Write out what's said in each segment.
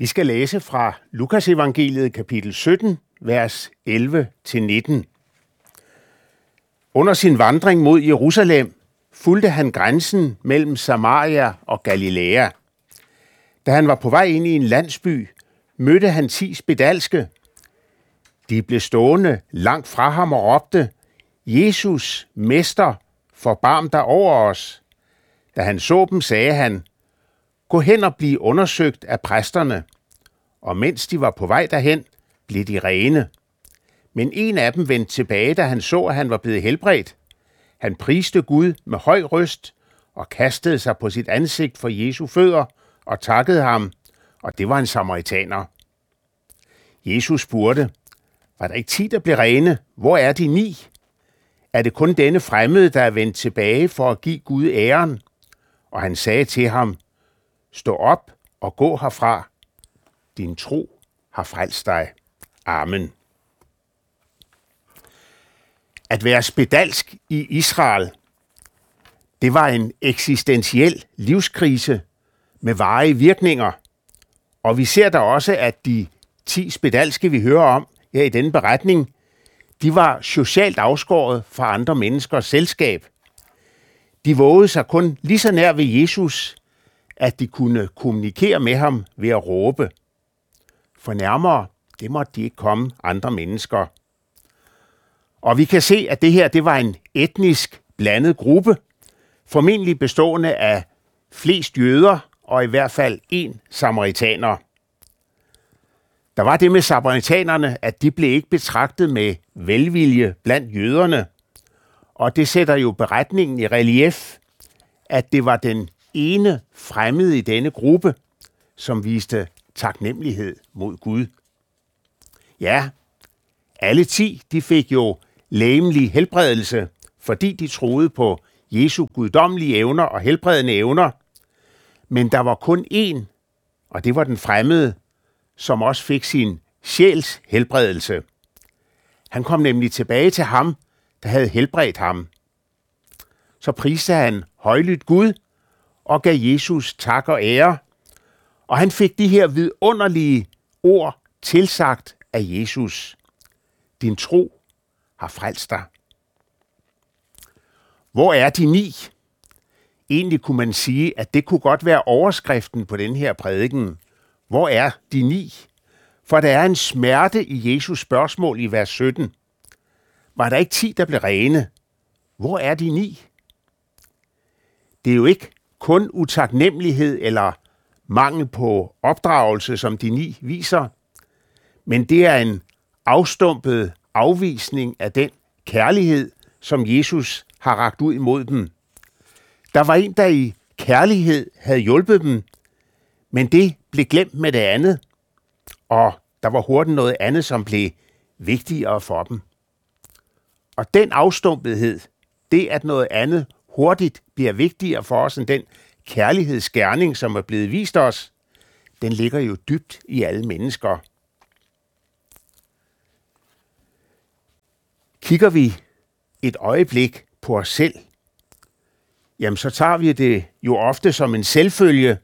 Vi skal læse fra Lukas evangeliet kapitel 17, vers 11-19. Under sin vandring mod Jerusalem fulgte han grænsen mellem Samaria og Galilea. Da han var på vej ind i en landsby, mødte han ti spedalske. De blev stående langt fra ham og råbte, Jesus, Mester, forbarm dig over os. Da han så dem, sagde han, Gå hen og blive undersøgt af præsterne. Og mens de var på vej derhen, blev de rene. Men en af dem vendte tilbage, da han så, at han var blevet helbredt. Han priste Gud med høj røst og kastede sig på sit ansigt for Jesu fødder og takkede ham, og det var en samaritaner. Jesus spurgte, var der ikke ti, der blev rene? Hvor er de ni? Er det kun denne fremmede, der er vendt tilbage for at give Gud æren? Og han sagde til ham, Stå op og gå herfra. Din tro har frelst dig. Amen. At være spedalsk i Israel, det var en eksistentiel livskrise med varige virkninger. Og vi ser der også, at de 10 spedalske, vi hører om her i denne beretning, de var socialt afskåret fra andre menneskers selskab. De vågede sig kun lige så nær ved Jesus, at de kunne kommunikere med ham ved at råbe. For nærmere, det måtte de ikke komme andre mennesker. Og vi kan se, at det her det var en etnisk blandet gruppe, formentlig bestående af flest jøder og i hvert fald en samaritaner. Der var det med samaritanerne, at de blev ikke betragtet med velvilje blandt jøderne, og det sætter jo beretningen i relief, at det var den ene fremmede i denne gruppe, som viste taknemmelighed mod Gud. Ja, alle ti de fik jo lægemlig helbredelse, fordi de troede på Jesu guddommelige evner og helbredende evner. Men der var kun én, og det var den fremmede, som også fik sin sjæls helbredelse. Han kom nemlig tilbage til ham, der havde helbredt ham. Så priste han højlydt Gud og gav Jesus tak og ære, og han fik de her vidunderlige ord tilsagt af Jesus. Din tro har frelst dig. Hvor er de ni? Egentlig kunne man sige, at det kunne godt være overskriften på den her prædiken. Hvor er de ni? For der er en smerte i Jesus spørgsmål i vers 17. Var der ikke ti, der blev rene? Hvor er de ni? Det er jo ikke kun utaknemmelighed eller mangel på opdragelse, som de ni viser, men det er en afstumpet afvisning af den kærlighed, som Jesus har ragt ud imod dem. Der var en, der i kærlighed havde hjulpet dem, men det blev glemt med det andet, og der var hurtigt noget andet, som blev vigtigere for dem. Og den afstumpethed, det at noget andet hurtigt bliver vigtigere for os end den kærlighedsgerning, som er blevet vist os, den ligger jo dybt i alle mennesker. Kigger vi et øjeblik på os selv, jamen så tager vi det jo ofte som en selvfølge,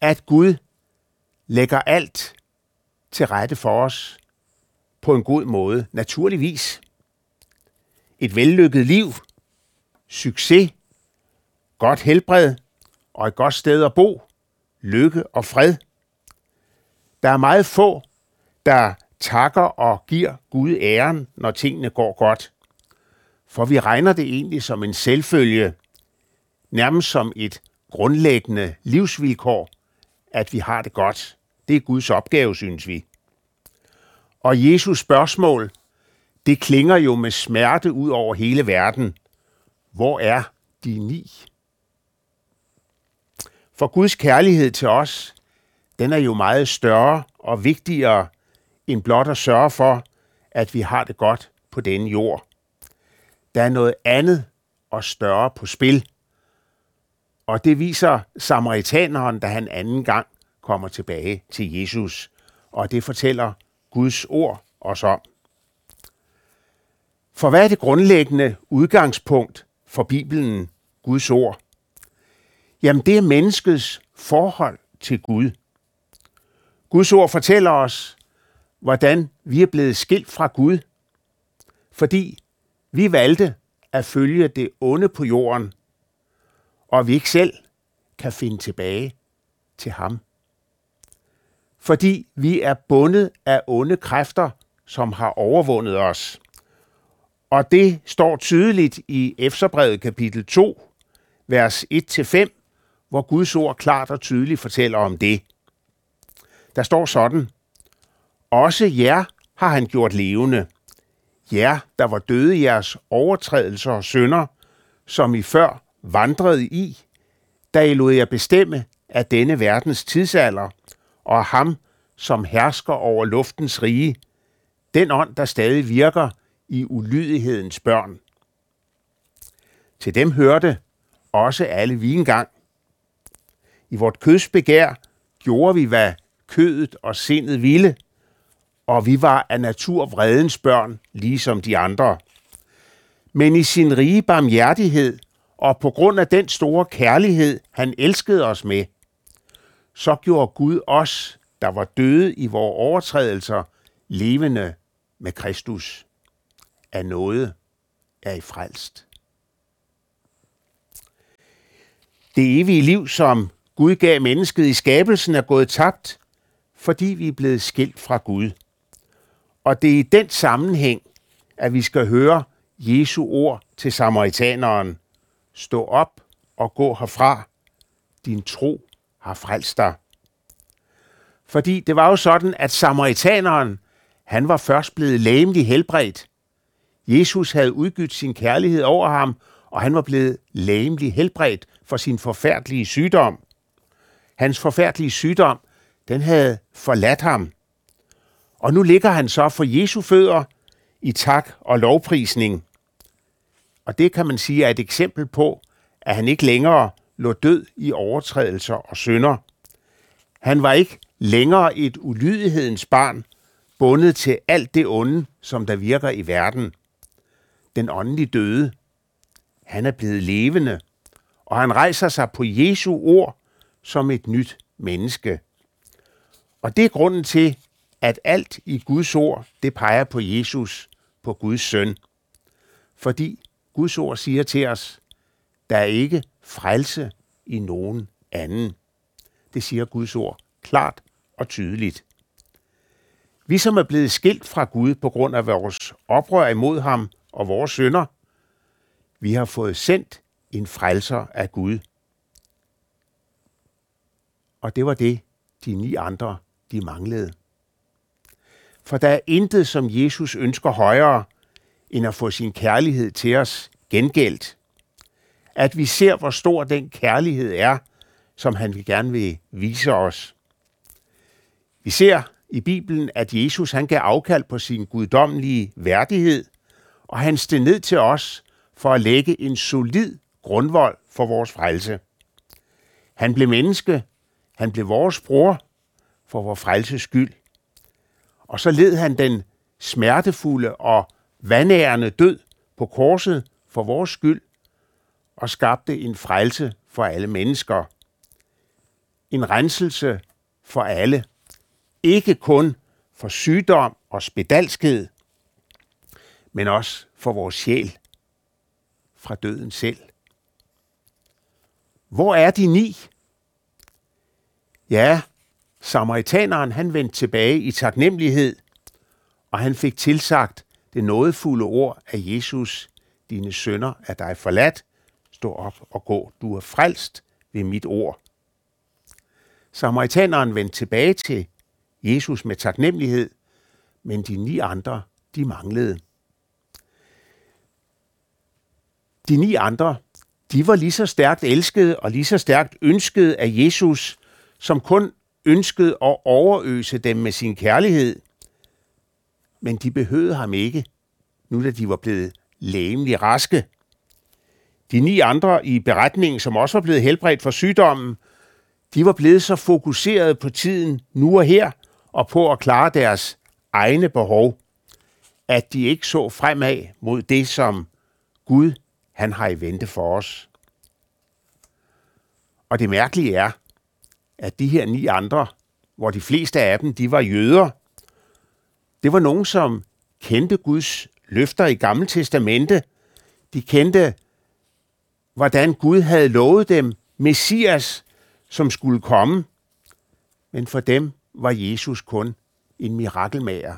at Gud lægger alt til rette for os på en god måde, naturligvis. Et vellykket liv, succes, godt helbred og et godt sted at bo, lykke og fred. Der er meget få, der takker og giver Gud æren, når tingene går godt. For vi regner det egentlig som en selvfølge, nærmest som et grundlæggende livsvilkår, at vi har det godt. Det er Guds opgave, synes vi. Og Jesus spørgsmål, det klinger jo med smerte ud over hele verden. Hvor er de ni? For Guds kærlighed til os, den er jo meget større og vigtigere end blot at sørge for, at vi har det godt på denne jord. Der er noget andet og større på spil. Og det viser samaritaneren, da han anden gang kommer tilbage til Jesus. Og det fortæller Guds ord os om. For hvad er det grundlæggende udgangspunkt for Bibelen, Guds ord? Jamen det er menneskets forhold til Gud. Guds ord fortæller os, hvordan vi er blevet skilt fra Gud, fordi vi valgte at følge det onde på jorden, og vi ikke selv kan finde tilbage til ham. Fordi vi er bundet af onde kræfter, som har overvundet os. Og det står tydeligt i Efterbrevet kapitel 2, vers 1-5, hvor Guds ord klart og tydeligt fortæller om det. Der står sådan, Også jer har han gjort levende. Jer, der var døde i jeres overtrædelser og synder, som I før vandrede i, da I lod jer bestemme af denne verdens tidsalder, og af ham, som hersker over luftens rige, den ånd, der stadig virker i ulydighedens børn. Til dem hørte også alle vi engang. I vort kødsbegær gjorde vi, hvad kødet og sindet ville, og vi var af natur vredens børn, ligesom de andre. Men i sin rige barmhjertighed og på grund af den store kærlighed, han elskede os med, så gjorde Gud os, der var døde i vores overtrædelser, levende med Kristus. Af noget er I frelst. Det evige liv, som Gud gav mennesket i skabelsen, er gået tabt, fordi vi er blevet skilt fra Gud. Og det er i den sammenhæng, at vi skal høre Jesu ord til samaritaneren. Stå op og gå herfra. Din tro har frelst dig. Fordi det var jo sådan, at samaritaneren, han var først blevet lægemlig helbredt. Jesus havde udgydt sin kærlighed over ham, og han var blevet lægemlig helbredt for sin forfærdelige sygdom. Hans forfærdelige sygdom, den havde forladt ham. Og nu ligger han så for Jesu fødder i tak og lovprisning. Og det kan man sige er et eksempel på, at han ikke længere lå død i overtrædelser og synder. Han var ikke længere et ulydighedens barn, bundet til alt det onde, som der virker i verden. Den åndelige døde, han er blevet levende, og han rejser sig på Jesu ord som et nyt menneske. Og det er grunden til, at alt i Guds ord, det peger på Jesus, på Guds søn. Fordi Guds ord siger til os, der er ikke frelse i nogen anden. Det siger Guds ord klart og tydeligt. Vi som er blevet skilt fra Gud på grund af vores oprør imod ham og vores sønder, vi har fået sendt en frelser af Gud. Og det var det, de ni andre, de manglede. For der er intet, som Jesus ønsker højere, end at få sin kærlighed til os gengældt. At vi ser, hvor stor den kærlighed er, som han gerne vil vise os. Vi ser i Bibelen, at Jesus han gav afkald på sin guddommelige værdighed, og han steg ned til os for at lægge en solid grundvold for vores frelse. Han blev menneske, han blev vores bror for vores frelses skyld. Og så led han den smertefulde og vandærende død på korset for vores skyld og skabte en frelse for alle mennesker. En renselse for alle. Ikke kun for sygdom og spedalskhed, men også for vores sjæl fra døden selv. Hvor er de ni? Ja, samaritaneren han vendte tilbage i taknemmelighed, og han fik tilsagt det nådefulde ord af Jesus. Dine sønner er dig forladt. Stå op og gå. Du er frelst ved mit ord. Samaritaneren vendte tilbage til Jesus med taknemmelighed, men de ni andre, de manglede. De ni andre, de var lige så stærkt elskede og lige så stærkt ønskede af Jesus, som kun ønskede at overøse dem med sin kærlighed. Men de behøvede ham ikke, nu da de var blevet lægemlig raske. De ni andre i beretningen, som også var blevet helbredt for sygdommen, de var blevet så fokuseret på tiden nu og her, og på at klare deres egne behov, at de ikke så fremad mod det, som Gud han har i vente for os. Og det mærkelige er, at de her ni andre hvor de fleste af dem, de var jøder. Det var nogen, som kendte Guds løfter i Gamle Testamente. De kendte, hvordan Gud havde lovet dem Messias, som skulle komme. Men for dem var Jesus kun en mirakelmager.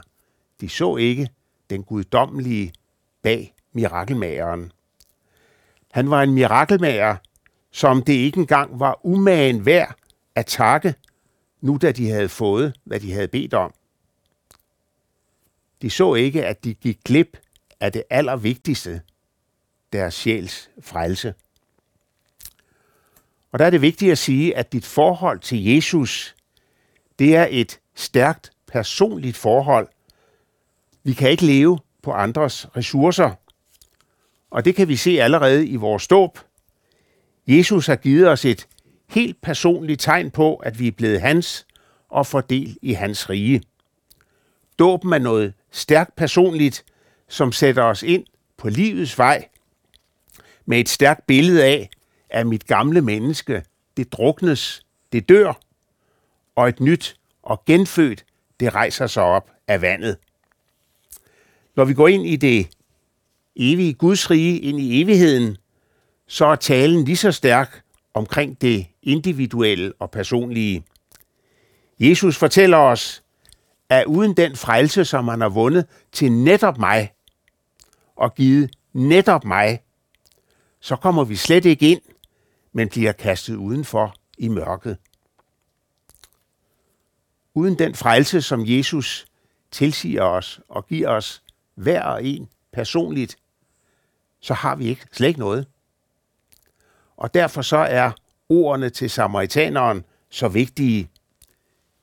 De så ikke den guddommelige bag mirakelmageren. Han var en mirakelmager, som det ikke engang var umagen værd at takke, nu da de havde fået, hvad de havde bedt om. De så ikke, at de gik glip af det allervigtigste, deres sjæls frelse. Og der er det vigtigt at sige, at dit forhold til Jesus, det er et stærkt personligt forhold. Vi kan ikke leve på andres ressourcer. Og det kan vi se allerede i vores dåb. Jesus har givet os et helt personligt tegn på, at vi er blevet hans og fordel i hans rige. Dåben er noget stærkt personligt, som sætter os ind på livets vej med et stærkt billede af, at mit gamle menneske, det druknes, det dør, og et nyt og genfødt, det rejser sig op af vandet. Når vi går ind i det evige Guds rige, ind i evigheden, så er talen lige så stærk omkring det individuelle og personlige. Jesus fortæller os, at uden den frelse, som han har vundet til netop mig, og givet netop mig, så kommer vi slet ikke ind, men bliver kastet udenfor i mørket. Uden den frelse, som Jesus tilsiger os og giver os hver og en personligt, så har vi ikke slet ikke noget. Og derfor så er ordene til samaritaneren så vigtige.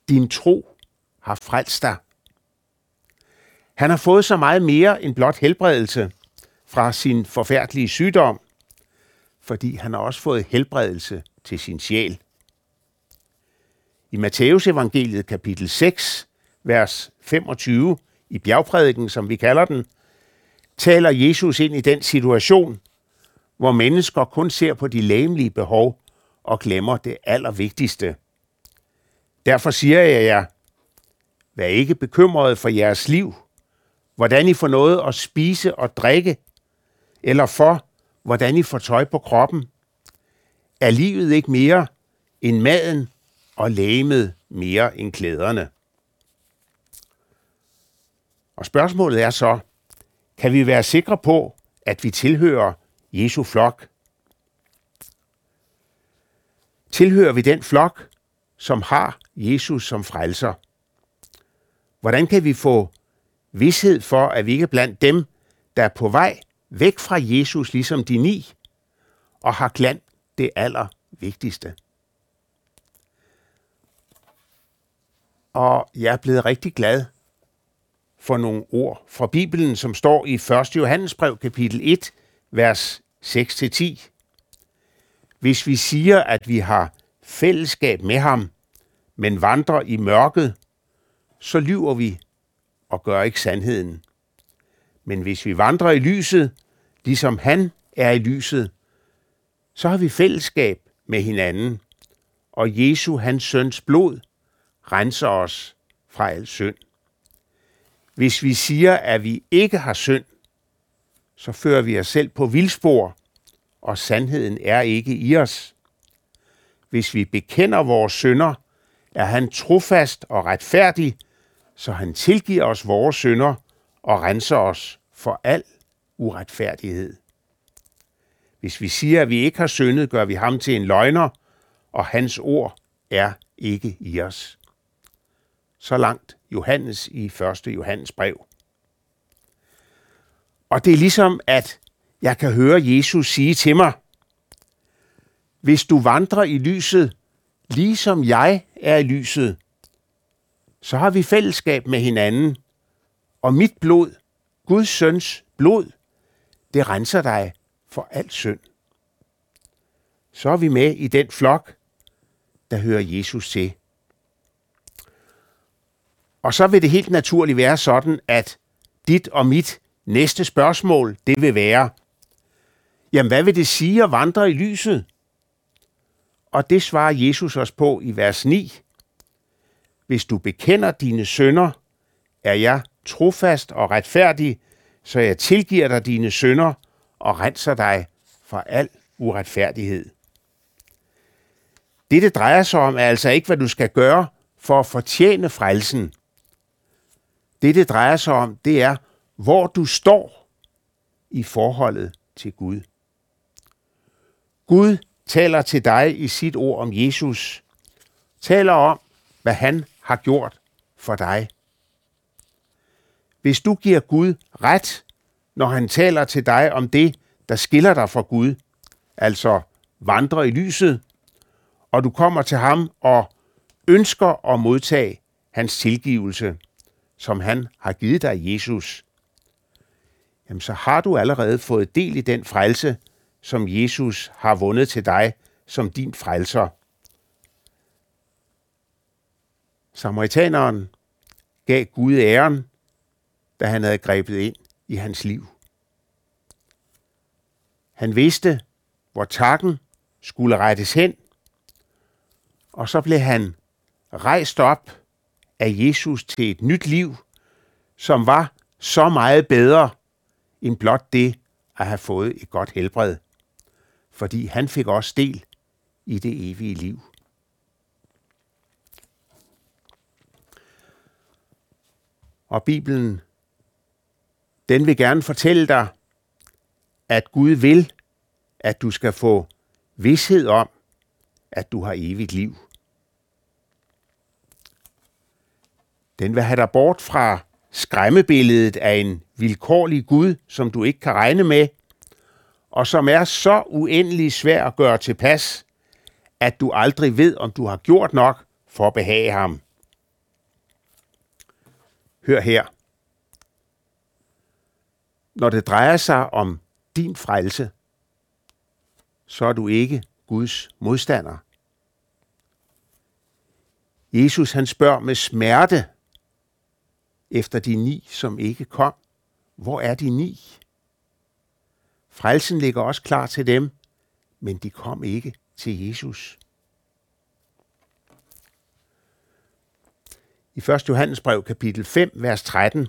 Din tro har frelst dig. Han har fået så meget mere end blot helbredelse fra sin forfærdelige sygdom, fordi han har også fået helbredelse til sin sjæl. I Matteus evangeliet kapitel 6, vers 25, i bjergprædiken, som vi kalder den, taler Jesus ind i den situation, hvor mennesker kun ser på de læmelige behov og glemmer det allervigtigste. Derfor siger jeg jer, vær ikke bekymret for jeres liv, hvordan I får noget at spise og drikke, eller for, hvordan I får tøj på kroppen. Er livet ikke mere end maden, og lægemet mere end klæderne? Og spørgsmålet er så, kan vi være sikre på, at vi tilhører Jesu flok? Tilhører vi den flok, som har Jesus som frelser? Hvordan kan vi få vidshed for, at vi ikke er blandt dem, der er på vej væk fra Jesus, ligesom de ni, og har glemt det allervigtigste? Og jeg er blevet rigtig glad for nogle ord fra Bibelen, som står i 1. Johannesbrev kapitel 1, vers 6-10. Hvis vi siger, at vi har fællesskab med ham, men vandrer i mørket, så lyver vi og gør ikke sandheden. Men hvis vi vandrer i lyset, ligesom han er i lyset, så har vi fællesskab med hinanden, og Jesu, hans søns blod, renser os fra al synd. Hvis vi siger, at vi ikke har synd, så fører vi os selv på vildspor, og sandheden er ikke i os. Hvis vi bekender vores synder, er han trofast og retfærdig, så han tilgiver os vores synder og renser os for al uretfærdighed. Hvis vi siger, at vi ikke har syndet, gør vi ham til en løgner, og hans ord er ikke i os. Så langt Johannes i 1. Johannes brev. Og det er ligesom, at jeg kan høre Jesus sige til mig, hvis du vandrer i lyset, ligesom jeg er i lyset, så har vi fællesskab med hinanden, og mit blod, Guds søns blod, det renser dig for alt synd. Så er vi med i den flok, der hører Jesus til. Og så vil det helt naturligt være sådan, at dit og mit næste spørgsmål, det vil være, jamen hvad vil det sige at vandre i lyset? Og det svarer Jesus os på i vers 9. hvis du bekender dine sønder, er jeg trofast og retfærdig, så jeg tilgiver dig dine sønder og renser dig for al uretfærdighed. Det, det drejer sig om, er altså ikke, hvad du skal gøre for at fortjene frelsen. Det, det drejer sig om, det er, hvor du står i forholdet til Gud. Gud taler til dig i sit ord om Jesus. Taler om, hvad han har gjort for dig. Hvis du giver Gud ret, når han taler til dig om det, der skiller dig fra Gud, altså vandre i lyset, og du kommer til ham og ønsker at modtage hans tilgivelse, som han har givet dig, Jesus, jamen så har du allerede fået del i den frelse, som Jesus har vundet til dig som din frelser. Samaritaneren gav Gud æren, da han havde grebet ind i hans liv. Han vidste, hvor takken skulle rettes hen, og så blev han rejst op af Jesus til et nyt liv, som var så meget bedre end blot det at have fået et godt helbred, fordi han fik også del i det evige liv. Og Bibelen, den vil gerne fortælle dig, at Gud vil, at du skal få vidshed om, at du har evigt liv. Den vil have dig bort fra skræmmebilledet af en vilkårlig Gud, som du ikke kan regne med, og som er så uendelig svær at gøre tilpas, at du aldrig ved, om du har gjort nok for at behage ham. Hør her. Når det drejer sig om din frelse, så er du ikke Guds modstander. Jesus han spørger med smerte efter de ni, som ikke kom. Hvor er de ni? Frelsen ligger også klar til dem, men de kom ikke til Jesus. I 1. Johannes brev kapitel 5, vers 13,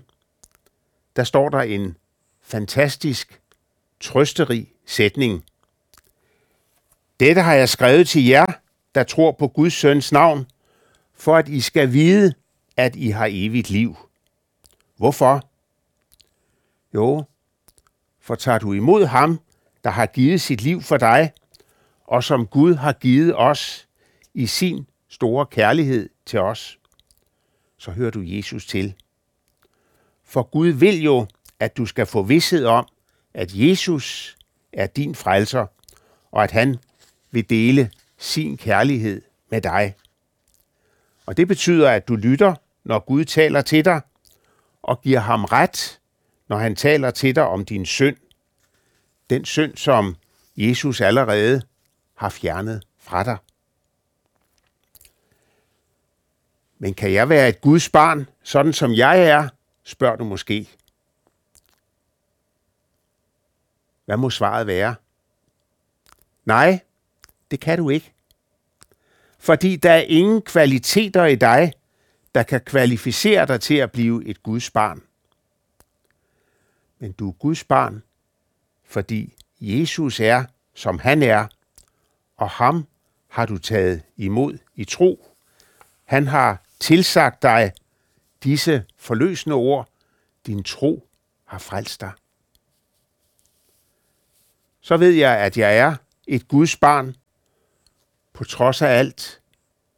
der står der en fantastisk, trøsterig sætning. Dette har jeg skrevet til jer, der tror på Guds søns navn, for at I skal vide, at I har evigt liv. Hvorfor? Jo, for tager du imod ham, der har givet sit liv for dig, og som Gud har givet os i sin store kærlighed til os, så hører du Jesus til. For Gud vil jo, at du skal få vidshed om, at Jesus er din frelser, og at han vil dele sin kærlighed med dig. Og det betyder, at du lytter, når Gud taler til dig, og giver ham ret, når han taler til dig om din synd. Den synd, som Jesus allerede har fjernet fra dig. Men kan jeg være et Guds barn, sådan som jeg er, spørger du måske. Hvad må svaret være? Nej, det kan du ikke. Fordi der er ingen kvaliteter i dig, der kan kvalificere dig til at blive et Guds barn. Men du er Guds barn, fordi Jesus er, som han er, og ham har du taget imod i tro. Han har tilsagt dig disse forløsende ord. Din tro har frelst dig. Så ved jeg, at jeg er et Guds barn, på trods af alt,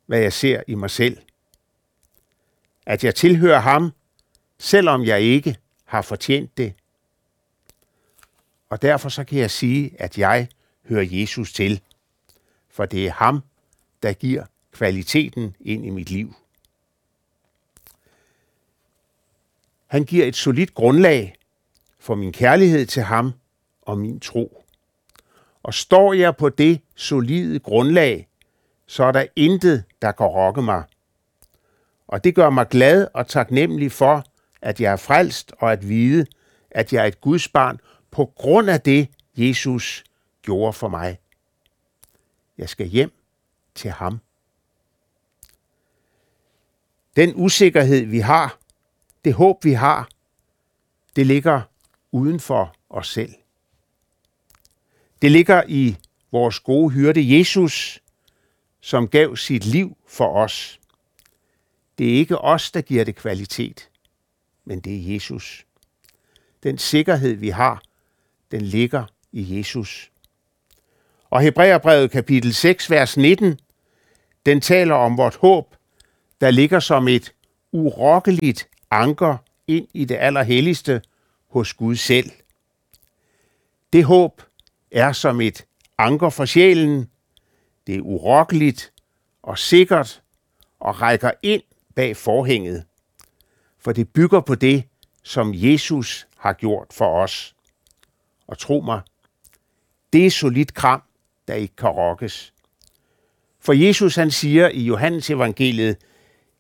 hvad jeg ser i mig selv – at jeg tilhører ham, selvom jeg ikke har fortjent det. Og derfor så kan jeg sige, at jeg hører Jesus til, for det er ham, der giver kvaliteten ind i mit liv. Han giver et solidt grundlag for min kærlighed til ham og min tro. Og står jeg på det solide grundlag, så er der intet, der kan rokke mig. Og det gør mig glad og taknemmelig for, at jeg er frelst og at vide, at jeg er et Guds barn på grund af det, Jesus gjorde for mig. Jeg skal hjem til ham. Den usikkerhed, vi har, det håb, vi har, det ligger uden for os selv. Det ligger i vores gode hyrde Jesus, som gav sit liv for os. Det er ikke os, der giver det kvalitet, men det er Jesus. Den sikkerhed, vi har, den ligger i Jesus. Og Hebræerbrevet kapitel 6, vers 19, den taler om vort håb, der ligger som et urokkeligt anker ind i det allerhelligste hos Gud selv. Det håb er som et anker for sjælen. Det er urokkeligt og sikkert og rækker ind bag forhænget, for det bygger på det, som Jesus har gjort for os. Og tro mig, det er solidt kram, der ikke kan rokkes. For Jesus han siger i Johannes evangeliet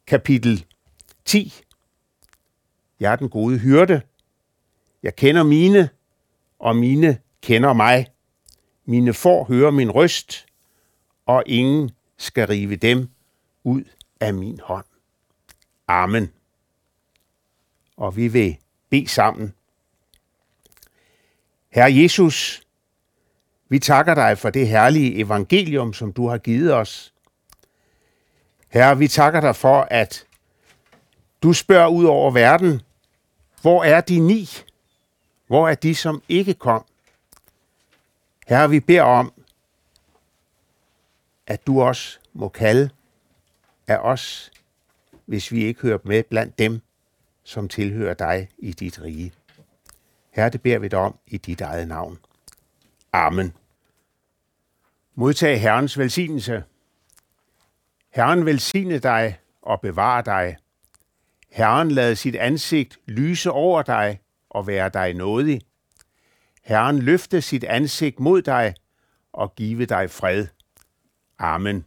kapitel 10, Jeg er den gode hyrde. Jeg kender mine, og mine kender mig. Mine får hører min røst, og ingen skal rive dem ud af min hånd. Amen. Og vi vil bede sammen. Herre Jesus, vi takker dig for det herlige evangelium, som du har givet os. Herre, vi takker dig for, at du spørger ud over verden, hvor er de ni? Hvor er de, som ikke kom? Herre, vi beder om, at du også må kalde af os, hvis vi ikke hører med blandt dem, som tilhører dig i dit rige. Herre, det beder vi dig om i dit eget navn. Amen. Modtag Herrens velsignelse. Herren velsigne dig og bevare dig. Herren lad sit ansigt lyse over dig og være dig nådig. Herren løfte sit ansigt mod dig og give dig fred. Amen.